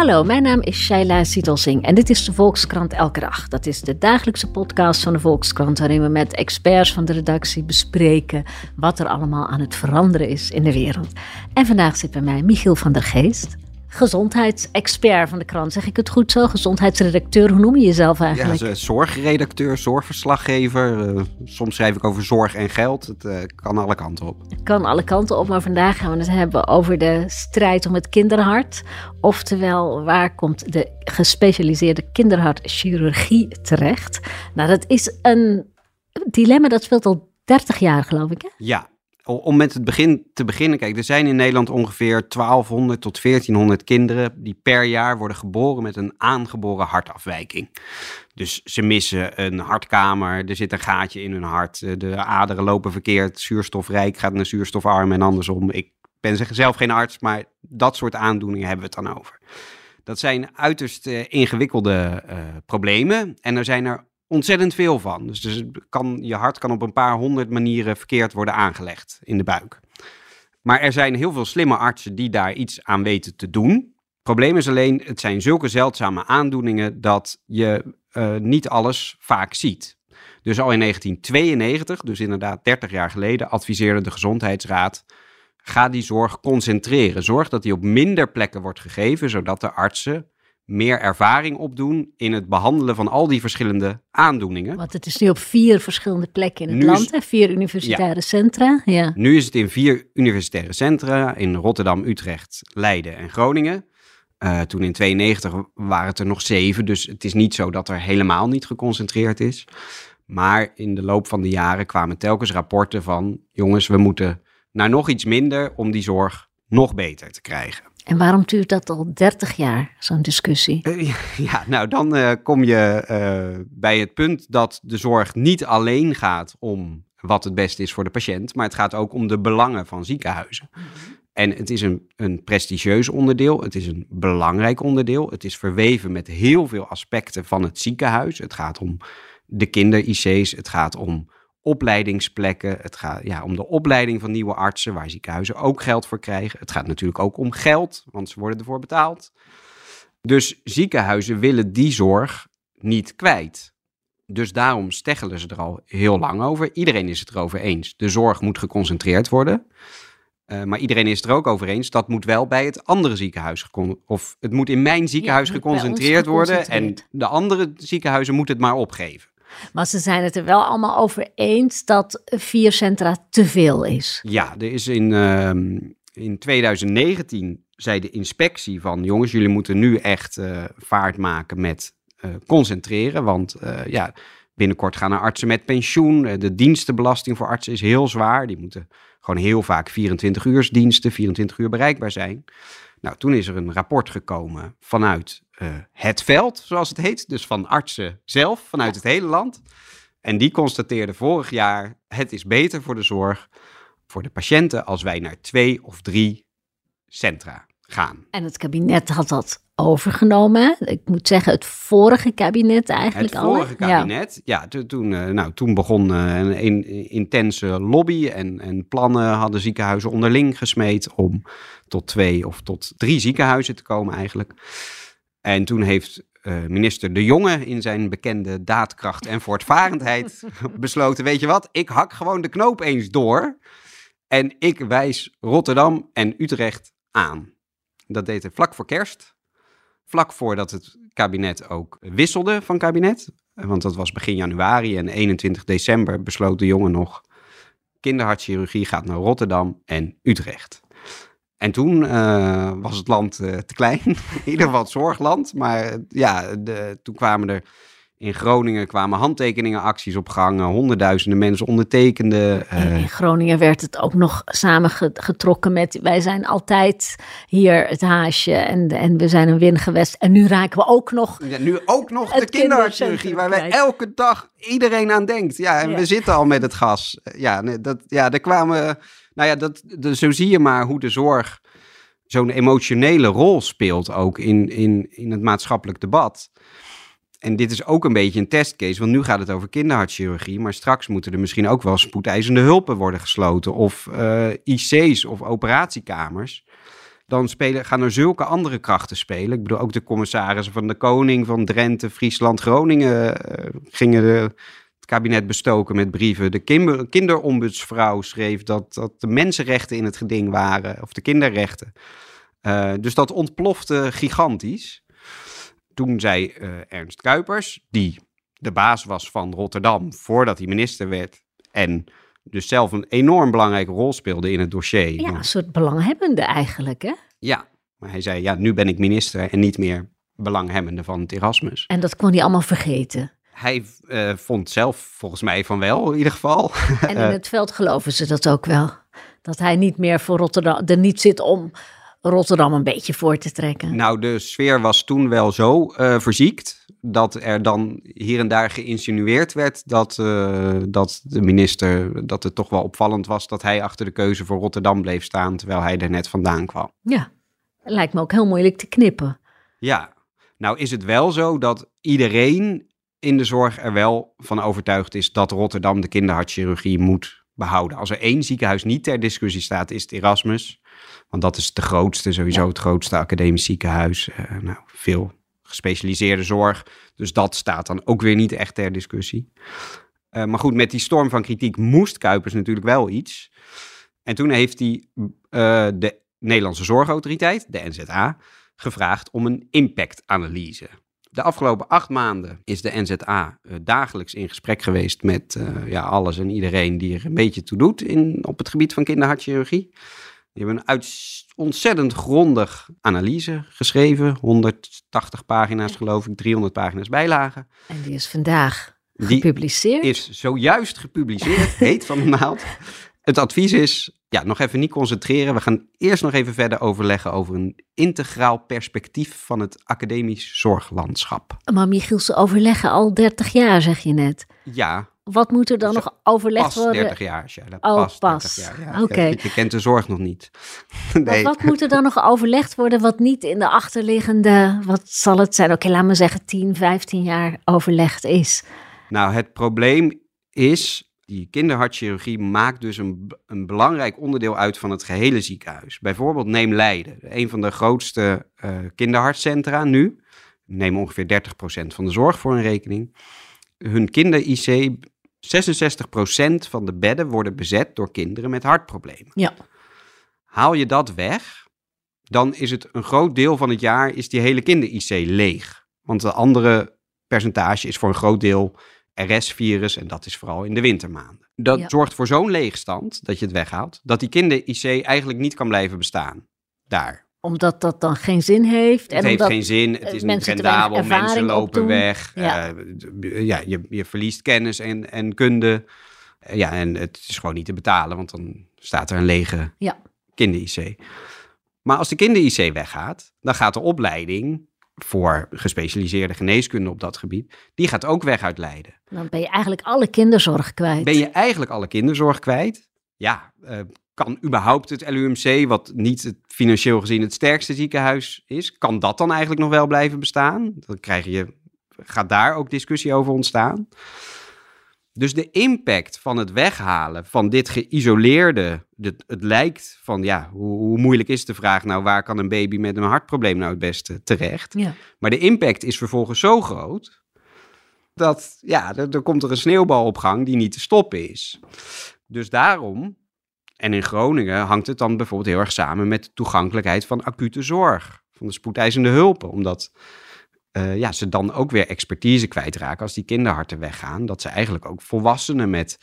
Hallo, mijn naam is Shaila Sietelsing en dit is de Volkskrant Elke Dag. Dat is de dagelijkse podcast van de Volkskrant waarin we met experts van de redactie bespreken wat er allemaal aan het veranderen is in de wereld. En vandaag zit bij mij Michiel van der Geest, gezondheidsexpert van de krant. Zeg ik het goed zo? Gezondheidsredacteur, hoe noem je jezelf eigenlijk? Ja, zorgredacteur, zorgverslaggever. Uh, soms schrijf ik over zorg en geld. Het uh, kan alle kanten op. Kan alle kanten op, maar vandaag gaan we het hebben over de strijd om het kinderhart. Oftewel, waar komt de gespecialiseerde kinderhartchirurgie terecht? Nou, dat is een dilemma dat speelt al 30 jaar, geloof ik. Hè? Ja, om met het begin te beginnen, kijk, er zijn in Nederland ongeveer 1200 tot 1400 kinderen die per jaar worden geboren met een aangeboren hartafwijking. Dus ze missen een hartkamer, er zit een gaatje in hun hart, eh, de aderen lopen verkeerd, zuurstofrijk gaat naar zuurstofarm en andersom. Ik ben zelf geen arts, maar dat soort aandoeningen hebben we het dan over. Dat zijn uiterst uh, ingewikkelde uh, problemen en er zijn er ontzettend veel van. Dus, dus kan, je hart kan op een paar honderd manieren verkeerd worden aangelegd in de buik. Maar er zijn heel veel slimme artsen die daar iets aan weten te doen. Probleem is alleen, het zijn zulke zeldzame aandoeningen dat je uh, niet alles vaak ziet. Dus al in 1992, dus inderdaad 30 jaar geleden, adviseerde de Gezondheidsraad: ga die zorg concentreren. Zorg dat die op minder plekken wordt gegeven, zodat de artsen meer ervaring opdoen in het behandelen van al die verschillende aandoeningen. Want het is nu op vier verschillende plekken in het land, hè? vier universitaire centra. Ja. Nu is het in vier universitaire centra in Rotterdam, Utrecht, Leiden en Groningen. Uh, toen in 92 waren het er nog zeven, dus het is niet zo dat er helemaal niet geconcentreerd is. Maar in de loop van de jaren kwamen telkens rapporten van: jongens, we moeten naar nog iets minder om die zorg nog beter te krijgen. En waarom duurt dat al 30 jaar, zo'n discussie? Uh, ja, nou dan uh, kom je uh, bij het punt dat de zorg niet alleen gaat om wat het beste is voor de patiënt, maar het gaat ook om de belangen van ziekenhuizen. -hmm. En het is een, een prestigieus onderdeel, het is een belangrijk onderdeel, het is verweven met heel veel aspecten van het ziekenhuis. Het gaat om de kinder-IC's, het gaat om opleidingsplekken. Het gaat ja, om de opleiding van nieuwe artsen, waar ziekenhuizen ook geld voor krijgen. Het gaat natuurlijk ook om geld, want ze worden ervoor betaald. Dus ziekenhuizen willen die zorg niet kwijt. Dus daarom steggelen ze er al heel lang over. Iedereen is het erover eens. De zorg moet geconcentreerd worden. Uh, maar iedereen is het er ook over eens. Dat moet wel bij het andere ziekenhuis. Of het moet in mijn ziekenhuis ja, geconcentreerd worden. En de andere ziekenhuizen moeten het maar opgeven. Maar ze zijn het er wel allemaal over eens dat vier centra te veel is. Ja, er is in, uh, in 2019 zei de inspectie van jongens, jullie moeten nu echt uh, vaart maken met uh, concentreren. Want uh, ja, binnenkort gaan er artsen met pensioen. De dienstenbelasting voor artsen is heel zwaar. Die moeten gewoon heel vaak 24 uur diensten, 24 uur bereikbaar zijn. Nou, toen is er een rapport gekomen vanuit uh, het veld, zoals het heet. Dus van artsen zelf, vanuit het hele land. En die constateerden vorig jaar: het is beter voor de zorg, voor de patiënten, als wij naar twee of drie centra gaan. En het kabinet had dat overgenomen. Ik moet zeggen, het vorige kabinet eigenlijk al. Het vorige kabinet, ja. ja toen, uh, nou, toen begon uh, een, een, intense lobby en, en plannen hadden ziekenhuizen onderling gesmeed om tot twee of tot drie ziekenhuizen te komen eigenlijk. En toen heeft uh, minister De Jonge in zijn bekende daadkracht en voortvarendheid besloten, weet je wat, ik hak gewoon de knoop eens door en ik wijs Rotterdam en Utrecht aan. Dat deed hij vlak voor kerst, vlak voordat het kabinet ook wisselde van kabinet, want dat was begin januari en 21 december besloot De Jonge nog, kinderhartchirurgie gaat naar Rotterdam en Utrecht. En toen uh, was het land uh, te klein, in ieder geval het zorgland. Maar ja, de, toen kwamen er in Groningen kwamen handtekeningenacties op gang. Honderdduizenden mensen ondertekenden. Uh... In Groningen werd het ook nog samengetrokken met... wij zijn altijd hier het haasje en, en we zijn een wingewest. En nu raken we ook nog... Ja, nu ook nog de kinderchirurgie, waar wij elke dag iedereen aan denkt. Ja, en ja. we zitten al met het gas. Ja, dat, ja, er kwamen nou ja, dat, dat, zo zie je maar hoe de zorg zo'n emotionele rol speelt ook in, in, in het maatschappelijk debat. En dit is ook een beetje een testcase, want nu gaat het over kinderhartchirurgie, maar straks moeten er misschien ook wel spoedeisende hulpen worden gesloten of uh, IC's of operatiekamers. dan spelen, gaan er zulke andere krachten spelen. Ik bedoel, ook de commissarissen van de Koning, van Drenthe, Friesland, Groningen uh, gingen de, het kabinet bestoken met brieven. De kinder, kinderombudsvrouw schreef dat, dat de mensenrechten in het geding waren, of de kinderrechten. Uh, dus dat ontplofte gigantisch. Toen zei uh, Ernst Kuipers, die de baas was van Rotterdam voordat hij minister werd en dus zelf een enorm belangrijke rol speelde in het dossier. Ja, een soort belanghebbende eigenlijk, hè? Ja, maar hij zei, ja, nu ben ik minister en niet meer belanghebbende van het Erasmus. En dat kon hij allemaal vergeten. Hij uh, vond zelf volgens mij van wel, in ieder geval. En in het veld geloven ze dat ook wel. Dat hij niet meer voor Rotterdam, er niet zit om Rotterdam een beetje voor te trekken. Nou, de sfeer was toen wel zo uh, verziekt dat er dan hier en daar geïnsinueerd werd dat, uh, dat de minister, dat het toch wel opvallend was dat hij achter de keuze voor Rotterdam bleef staan, terwijl hij er net vandaan kwam. Ja, lijkt me ook heel moeilijk te knippen. Ja, nou is het wel zo dat iedereen in de zorg er wel van overtuigd is dat Rotterdam de kinderhartchirurgie moet behouden. Als er één ziekenhuis niet ter discussie staat, is het Erasmus. Want dat is de grootste, sowieso ja. het grootste academisch ziekenhuis. Uh, nou, veel gespecialiseerde zorg. Dus dat staat dan ook weer niet echt ter discussie. Uh, maar goed, met die storm van kritiek moest Kuipers natuurlijk wel iets. En toen heeft hij uh, de Nederlandse Zorgautoriteit, de NZA, gevraagd om een impactanalyse. De afgelopen acht maanden is de NZA uh, dagelijks in gesprek geweest met ja, alles en iedereen die er een beetje toe doet in, op het gebied van kinderhartchirurgie. Die hebben een ontzettend grondig analyse geschreven. 180 pagina's geloof ik, 300 pagina's bijlagen. En die is vandaag gepubliceerd? Die is zojuist gepubliceerd, heet van de naald. Het advies is, ja, nog even niet concentreren. We gaan eerst nog even verder overleggen over een integraal perspectief van het academisch zorglandschap. Maar Michiel, ze overleggen al 30 jaar, zeg je net. Ja, wat moet er dan nog overlegd pas worden? 30 jaar, Sheila. Oh, pas. pas. 30 jaar. Ja. Je, kent de zorg nog niet. nee. Wat moet er dan nog overlegd worden wat niet in de achterliggende, wat zal het zijn? Oké, laat me zeggen 10, 15 jaar overlegd is. Nou, het probleem is, die kinderhartchirurgie maakt dus een, een belangrijk onderdeel uit van het gehele ziekenhuis. Bijvoorbeeld neem Leiden, een van de grootste uh, kinderhartcentra nu. Neem ongeveer 30% van de zorg voor een rekening. Hun kinder-IC 66% van de bedden worden bezet door kinderen met hartproblemen. Ja. Haal je dat weg, dan is het een groot deel van het jaar is die hele kinder-IC leeg. Want de andere percentage is voor een groot deel RS-virus en dat is vooral in de wintermaanden. Dat ja. zorgt voor zo'n leegstand, dat je het weghaalt, dat die kinder-IC eigenlijk niet kan blijven bestaan daar omdat dat dan geen zin heeft. Het en heeft omdat geen zin, het is niet rendabel, mensen lopen weg. Ja, uh, ja je, je verliest kennis en, en kunde. Uh, ja, en het is gewoon niet te betalen, want dan staat er een lege ja. kinder-IC. Maar als de kinder-IC weggaat, dan gaat de opleiding voor gespecialiseerde geneeskunde op dat gebied, die gaat ook weg uit Leiden. Dan ben je eigenlijk alle kinderzorg kwijt. Ben je eigenlijk alle kinderzorg kwijt? Ja, uh, kan überhaupt het LUMC, wat niet het, financieel gezien het sterkste ziekenhuis is, kan dat dan eigenlijk nog wel blijven bestaan? Dan krijg je, gaat daar ook discussie over ontstaan. Dus de impact van het weghalen van dit geïsoleerde, dit, het lijkt van ja, hoe, hoe, moeilijk is de vraag nou, waar kan een baby met een hartprobleem nou het beste terecht? Ja. Maar de impact is vervolgens zo groot dat ja, er, er komt er een sneeuwbal op gang die niet te stoppen is. Dus daarom en in Groningen hangt het dan bijvoorbeeld heel erg samen met de toegankelijkheid van acute zorg, van de spoedeisende hulpen. Omdat uh, ja, ze dan ook weer expertise kwijtraken als die kinderharten weggaan. Dat ze eigenlijk ook volwassenen met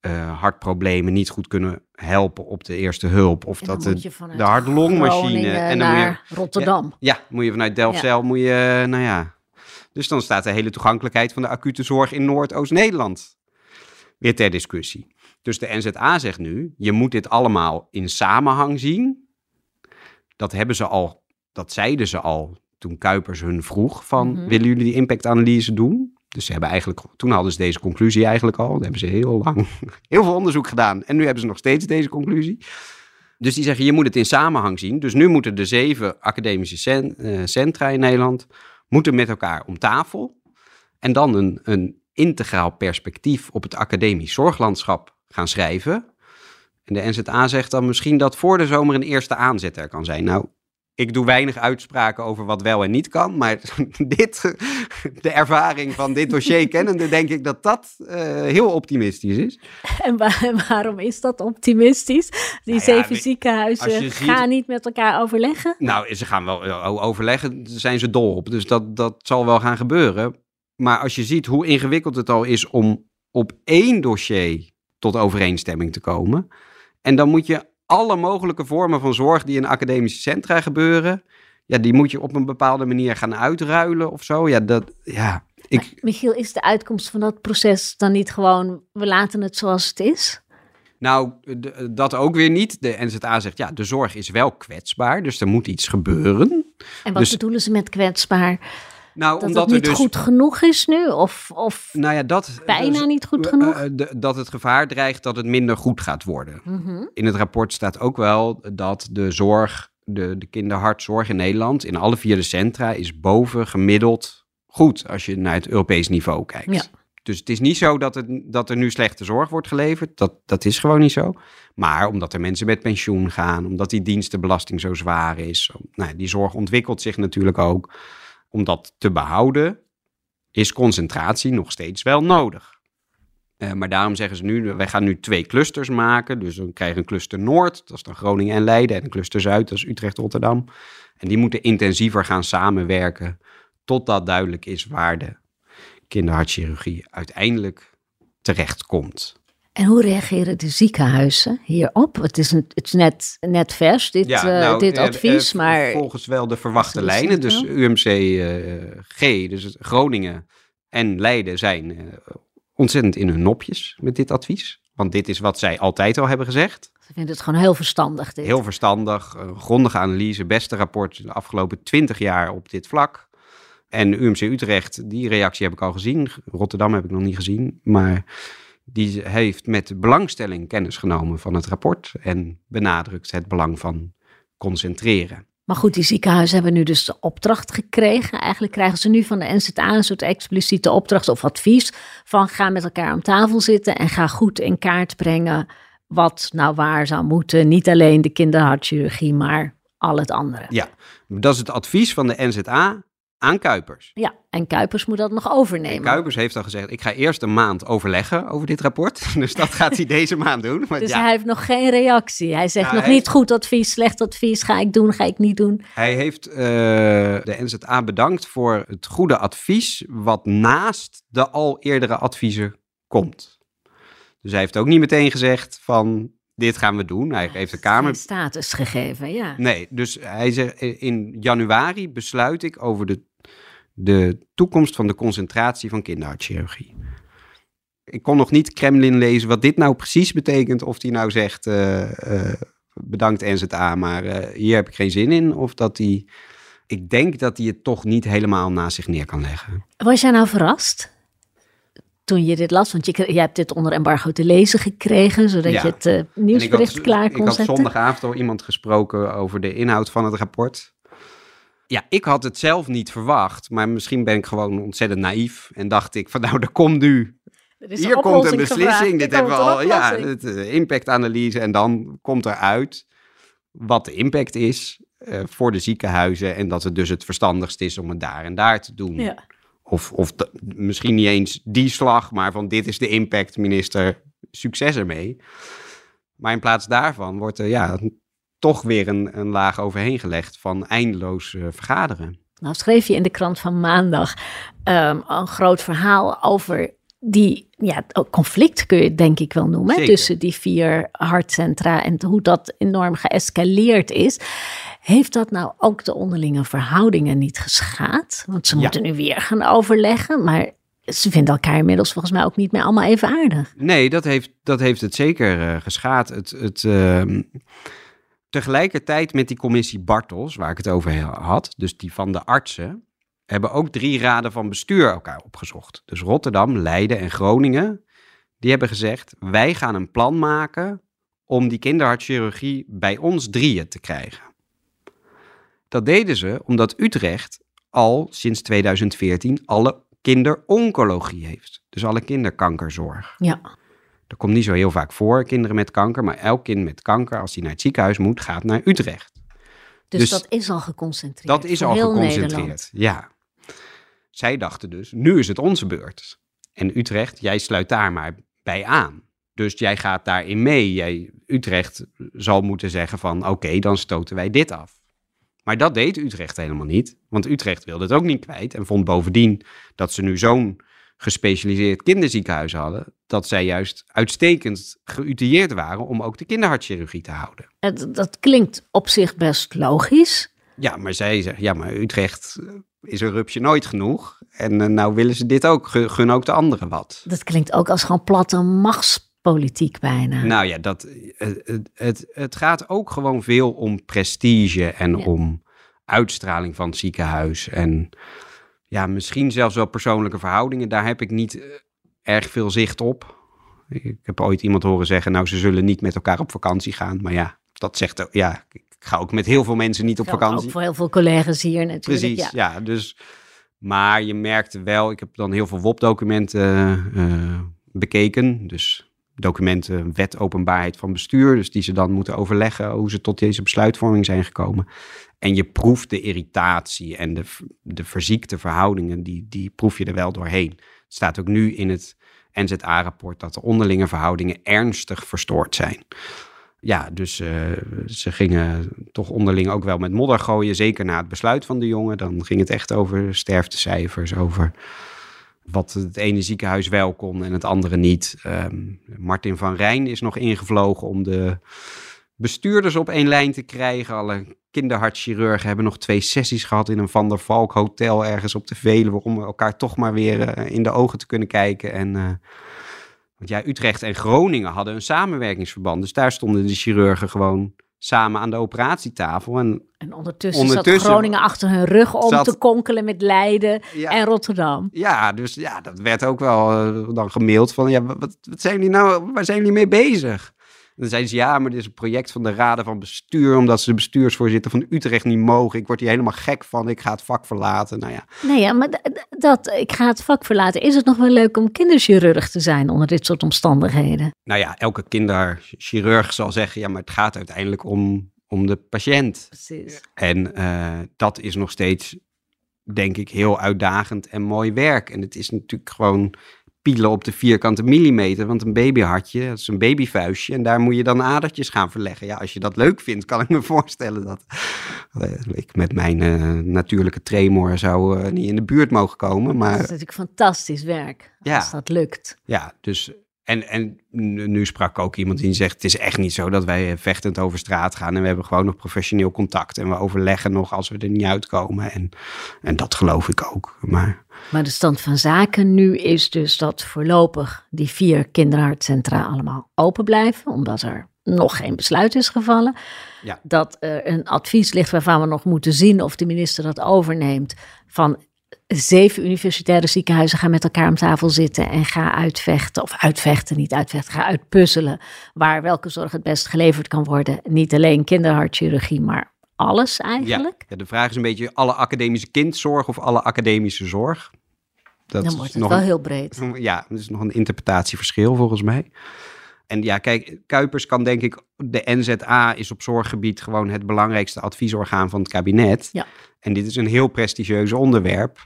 uh, hartproblemen niet goed kunnen helpen op de eerste hulp. Of dat de, de hart-longmachine. En dan naar moet je, Rotterdam. Ja, ja, moet je vanuit Delfzijl, ja. moet je, nou ja. Dus dan staat de hele toegankelijkheid van de acute zorg in Noordoost-Nederland weer ter discussie. Dus de NZA zegt nu, je moet dit allemaal in samenhang zien. Dat hebben ze al, dat zeiden ze al toen Kuipers hun vroeg van, mm-hmm. willen jullie die impactanalyse doen? Dus ze hebben eigenlijk, toen hadden ze deze conclusie eigenlijk al. Dan hebben ze heel lang, heel veel onderzoek gedaan. En nu hebben ze nog steeds deze conclusie. Dus die zeggen, je moet het in samenhang zien. Dus nu moeten de zeven academische uh, centra in Nederland, moeten met elkaar om tafel. En dan een, een integraal perspectief op het academisch zorglandschap gaan schrijven. En de NZA zegt dan misschien dat voor de zomer een eerste aanzet er kan zijn. Nou, ik doe weinig uitspraken over wat wel en niet kan. Maar dit, de ervaring van dit dossier kennende, denk ik dat dat uh, heel optimistisch is. En, waar, waarom is dat optimistisch? Die nou zeven ziekenhuizen gaan niet met elkaar overleggen? Nou, ze gaan wel uh, overleggen, daar zijn ze dol op. Dus dat, dat zal wel gaan gebeuren. Maar als je ziet hoe ingewikkeld het al is om op één dossier tot overeenstemming te komen. En dan moet je alle mogelijke vormen van zorg die in academische centra gebeuren, ja, die moet je op een bepaalde manier gaan uitruilen of zo. Ja, dat, ja, ik... Michiel, is de uitkomst van dat proces dan niet gewoon, we laten het zoals het is? Nou, dat ook weer niet. De NZA zegt, ja, de zorg is wel kwetsbaar, dus er moet iets gebeuren. En wat dus... bedoelen ze met kwetsbaar? Nou, dat omdat het niet er dus... goed genoeg is nu? Of, of nou ja, dat, bijna dus, niet goed genoeg? Uh, dat het gevaar dreigt dat het minder goed gaat worden. Mhm. In het rapport staat ook wel dat de zorg, de, de kinderhartzorg in Nederland, in alle vier de centra, is boven gemiddeld goed als je naar het Europees niveau kijkt. Ja. Dus het is niet zo dat, het, dat er nu slechte zorg wordt geleverd. Dat, dat is gewoon niet zo. Maar omdat er mensen met pensioen gaan, omdat die dienstenbelasting zo zwaar is. Nou, die zorg ontwikkelt zich natuurlijk ook om dat te behouden, is concentratie nog steeds wel nodig. Uh, maar daarom zeggen ze nu, wij gaan nu twee clusters maken. Dus we krijgen een cluster Noord, dat is dan Groningen en Leiden. En een cluster Zuid, dat is Utrecht-Rotterdam. En die moeten intensiever gaan samenwerken, totdat duidelijk is waar de kinderhartchirurgie uiteindelijk terecht komt. En hoe reageren de ziekenhuizen hierop? Het is, een, het is net, net vers, dit, ja, nou, dit advies, uh, maar... Volgens wel de verwachte lijnen, dus UMC uh, G, dus Groningen en Leiden zijn ontzettend in hun nopjes met dit advies. Want dit is wat zij altijd al hebben gezegd. Ze vinden het gewoon heel verstandig. Dit. Heel verstandig, grondige analyse, beste rapport de afgelopen twintig jaar op dit vlak. En UMC Utrecht, die reactie heb ik al gezien. Rotterdam heb ik nog niet gezien, maar die heeft met belangstelling kennis genomen van het rapport en benadrukt het belang van concentreren. Maar goed, die ziekenhuizen hebben nu dus de opdracht gekregen. Eigenlijk krijgen ze nu van de NZA een soort expliciete opdracht of advies van ga met elkaar aan tafel zitten en ga goed in kaart brengen wat nou waar zou moeten. Niet alleen de kinderhartchirurgie, maar al het andere. Ja, dat is het advies van de NZA aan Kuipers. Ja, en Kuipers moet dat nog overnemen. En Kuipers heeft al gezegd, ik ga eerst een maand overleggen over dit rapport. Dus dat gaat hij deze maand doen. Maar dus hij heeft nog geen reactie. Hij zegt nog niet goed advies, slecht advies, ga ik doen, ga ik niet doen. Hij heeft uh, de NZA bedankt voor het goede advies wat naast de al eerdere adviezen komt. Dus hij heeft ook niet meteen gezegd van dit gaan we doen. Hij heeft de Kamer. status gegeven, ja. Nee, dus hij zegt in januari besluit ik over de, de toekomst van de concentratie van kinderhartchirurgie. Ik kon nog niet Kremlin lezen wat dit nou precies betekent. Of hij nou zegt uh, uh, bedankt NZA, maar uh, hier heb ik geen zin in. Of dat hij. Ik denk dat hij het toch niet helemaal naast zich neer kan leggen. Was jij nou verrast? toen je dit las? Want je, je hebt dit onder embargo te lezen gekregen, zodat je het nieuwsbericht had, klaar kon zetten. Ik had zondagavond al iemand gesproken over de inhoud van het rapport. Ja, ik had het zelf niet verwacht, maar misschien ben ik gewoon ontzettend naïef en dacht ik van nou, er komt nu, hier komt een beslissing, dit hebben we al, ja, het, uh, impactanalyse en dan komt eruit wat de impact is uh, voor de ziekenhuizen en dat het dus het verstandigst is om het daar en daar te doen. Ja. Of, of de, misschien niet eens die slag, maar van dit is de impact, minister, succes ermee. Maar in plaats daarvan wordt er ja, toch weer een, een laag overheen gelegd van eindeloos uh, vergaderen. Nou schreef je in de krant van maandag um, een groot verhaal over die ja, conflict kun je het denk ik wel noemen. Zeker. Tussen die vier hartcentra en hoe dat enorm geëscaleerd is. Heeft dat nou ook de onderlinge verhoudingen niet geschaad? Want ze moeten nu weer gaan overleggen, maar ze vinden elkaar inmiddels volgens mij ook niet meer allemaal even aardig. Nee, dat heeft, dat heeft het zeker uh, geschaad. Het, het, uh, tegelijkertijd met die commissie Bartels, waar ik het over had, dus die van de artsen, hebben ook drie raden van bestuur elkaar opgezocht. Dus Rotterdam, Leiden en Groningen, die hebben gezegd, wij gaan een plan maken om die kinderhartchirurgie bij ons drieën te krijgen. Dat deden ze omdat Utrecht al sinds 2014 alle kinderoncologie heeft. Dus alle kinderkankerzorg. Ja. Dat komt niet zo heel vaak voor, kinderen met kanker. Maar elk kind met kanker, als hij naar het ziekenhuis moet, gaat naar Utrecht. Dus, Dus dat is al geconcentreerd. Dat is al geconcentreerd. Nederland. Ja. Zij dachten dus, nu is het onze beurt. En Utrecht, jij sluit daar maar bij aan. Dus jij gaat daarin mee. Jij, Utrecht zal moeten zeggen van, oké, dan stoten wij dit af. Maar dat deed Utrecht helemaal niet. Want Utrecht wilde het ook niet kwijt. En vond bovendien dat ze nu zo'n gespecialiseerd kinderziekenhuis hadden. Dat zij juist uitstekend geütilleerd waren om ook de kinderhartchirurgie te houden. Het- dat klinkt op zich best logisch. Ja, maar zij zeggen, ja, maar Utrecht eh, is een rupsje nooit genoeg. En eh, nou willen ze dit ook, Gun- ook de anderen wat. Dat klinkt ook als gewoon platte machtspolitiek bijna. Nou ja, dat, het, het, het, het gaat ook gewoon veel om prestige en Ja. om uitstraling van het ziekenhuis. En ja, misschien zelfs wel persoonlijke verhoudingen. Daar heb ik niet eh, erg veel zicht op. Ik heb ooit iemand horen zeggen, nou, ze zullen niet met elkaar op vakantie gaan. Maar ja, dat zegt ook, ja, ik ga ook met heel veel mensen niet op Geldt vakantie. Ook voor heel veel collega's hier natuurlijk. Precies, Ja. ja. dus, maar je merkte wel, ik heb dan heel veel WOP-documenten eh, bekeken. Dus documenten, wet openbaarheid van bestuur. Dus die ze dan moeten overleggen hoe ze tot deze besluitvorming zijn gekomen. En je proeft de irritatie en de, de verziekte verhoudingen, die, die proef je er wel doorheen. Het staat ook nu in het NZA-rapport dat de onderlinge verhoudingen ernstig verstoord zijn. Ja, dus eh, ze gingen toch onderling ook wel met modder gooien. Zeker na het besluit van de jongen. Dan ging het echt over sterftecijfers, over wat het ene ziekenhuis wel kon en het andere niet. Ehm, Martin van Rijn is nog ingevlogen om de bestuurders op één lijn te krijgen. Alle kinderhartchirurgen hebben nog twee sessies gehad in een Van der Valk hotel ergens op de Veluwe... om elkaar toch maar weer eh, in de ogen te kunnen kijken. En, eh, want ja, Utrecht en Groningen hadden een samenwerkingsverband. Dus daar stonden de chirurgen gewoon samen aan de operatietafel. En En ondertussen, Ondertussen zat Groningen achter hun rug om zat- te konkelen met Leiden ja, en Rotterdam. Ja, dus ja, dat werd ook wel eh, dan gemaild van, ja, wat, wat zijn jullie nou, waar zijn jullie mee bezig? En dan zeiden ze, ja, maar dit is een project van de raden van bestuur, omdat ze de bestuursvoorzitter van Utrecht niet mogen. Ik word hier helemaal gek van, ik ga het vak verlaten. Nou ja, Nee, ja, maar dat, ik ga het vak verlaten. Is het nog wel leuk om kinderchirurg te zijn onder dit soort omstandigheden? nou ja, elke kinderchirurg zal zeggen, ja, maar het gaat uiteindelijk om, om de patiënt. Precies. En eh, dat is nog steeds, denk ik, heel uitdagend en mooi werk. En het is natuurlijk gewoon pielen op de vierkante millimeter. Want een babyhartje, dat is een babyvuistje. En daar moet je dan adertjes gaan verleggen. Ja, als je dat leuk vindt, kan ik me voorstellen dat eh, ik met mijn eh, natuurlijke tremor zou eh, niet in de buurt mogen komen. Dat Maar is natuurlijk fantastisch werk Ja. als dat lukt. ja, dus. En, en nu sprak ook iemand die zegt: Het is echt niet zo dat wij vechtend over straat gaan. En we hebben gewoon nog professioneel contact. En we overleggen nog als we er niet uitkomen. En, en dat geloof ik ook. Maar Maar de stand van zaken nu is dus dat voorlopig die vier kinderhartcentra allemaal open blijven, omdat er nog geen besluit is gevallen. Ja. Dat er een advies ligt waarvan we nog moeten zien of de minister dat overneemt. Van zeven universitaire ziekenhuizen gaan met elkaar om tafel zitten en ga uitvechten, of uitvechten, niet uitvechten, ga uitpuzzelen waar welke zorg het best geleverd kan worden. Niet alleen kinderhartchirurgie, maar alles eigenlijk. ja, de vraag is een beetje: alle academische kindzorg of alle academische zorg? Dat Dan is wordt het nog wel een- heel breed. Ja, dat is nog een interpretatieverschil volgens mij. En ja, kijk, Kuipers kan denk ik, de NZA is op zorggebied gewoon het belangrijkste adviesorgaan van het kabinet. Ja. En dit is een heel prestigieus onderwerp.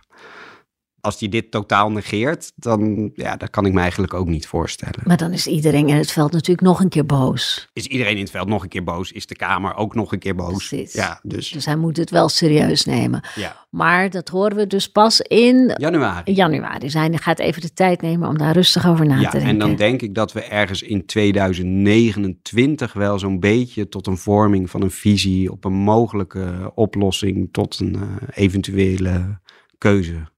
Als hij dit totaal negeert, dan ja, dat kan ik me eigenlijk ook niet voorstellen. Maar dan is iedereen in het veld natuurlijk nog een keer boos. Is iedereen in het veld nog een keer boos? Is de Kamer ook nog een keer boos? Precies. Ja, dus Dus hij moet het wel serieus nemen. ja. Maar dat horen we dus pas in Januari. januari. Dus hij gaat even de tijd nemen om daar rustig over na Ja, te denken. en dan denk ik dat we ergens in 2029 wel zo'n beetje tot een vorming van een visie op een mogelijke oplossing tot een eh, eventuele keuze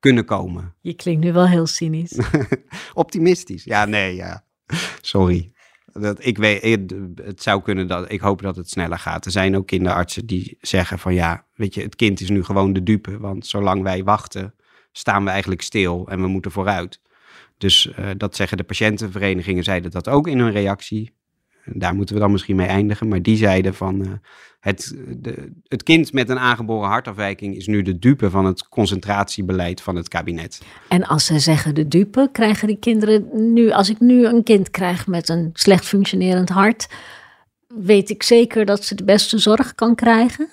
kunnen komen. Je klinkt nu wel heel cynisch. Optimistisch. Ja, nee, ja. Sorry. Dat, ik weet, het, zou kunnen dat, ik hoop dat het sneller gaat. Er zijn ook kinderartsen die zeggen van ja, weet je, het kind is nu gewoon de dupe. Want zolang wij wachten, staan we eigenlijk stil en we moeten vooruit. Dus eh, dat zeggen de patiëntenverenigingen, zeiden dat ook in hun reactie. Daar moeten we dan misschien mee eindigen. Maar die zeiden van eh, het, de, het kind met een aangeboren hartafwijking is nu de dupe van het concentratiebeleid van het kabinet. En als ze zeggen de dupe, krijgen die kinderen nu, als ik nu een kind krijg met een slecht functionerend hart, weet ik zeker dat ze de beste zorg kan krijgen?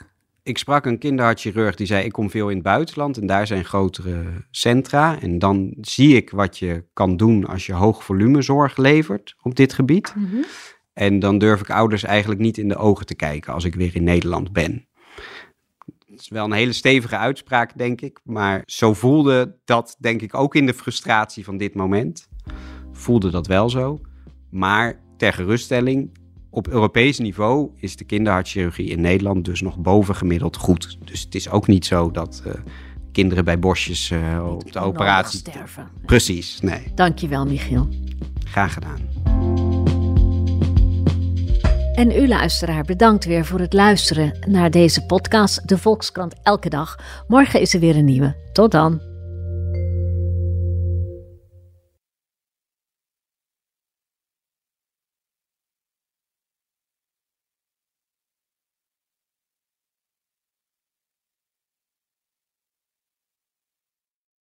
ik sprak een kinderhartchirurg die zei: Ik kom veel in het buitenland en daar zijn grotere centra. En dan zie ik wat je kan doen als je hoog volume zorg levert op dit gebied. Mhm. En dan durf ik ouders eigenlijk niet in de ogen te kijken als ik weer in Nederland ben. Het is wel een hele stevige uitspraak, denk ik. Maar zo voelde dat, denk ik, ook in de frustratie van dit moment. Voelde dat wel zo. Maar ter geruststelling, op Europees niveau is de kinderhartchirurgie in Nederland dus nog bovengemiddeld goed. Dus het is ook niet zo dat eh, kinderen bij bosjes eh, op de operatie... sterven. Precies, nee. Dankjewel, Michiel. Graag gedaan. En u luisteraar, bedankt weer voor het luisteren naar deze podcast, de Volkskrant Elke Dag. Morgen is er weer een nieuwe. Tot dan.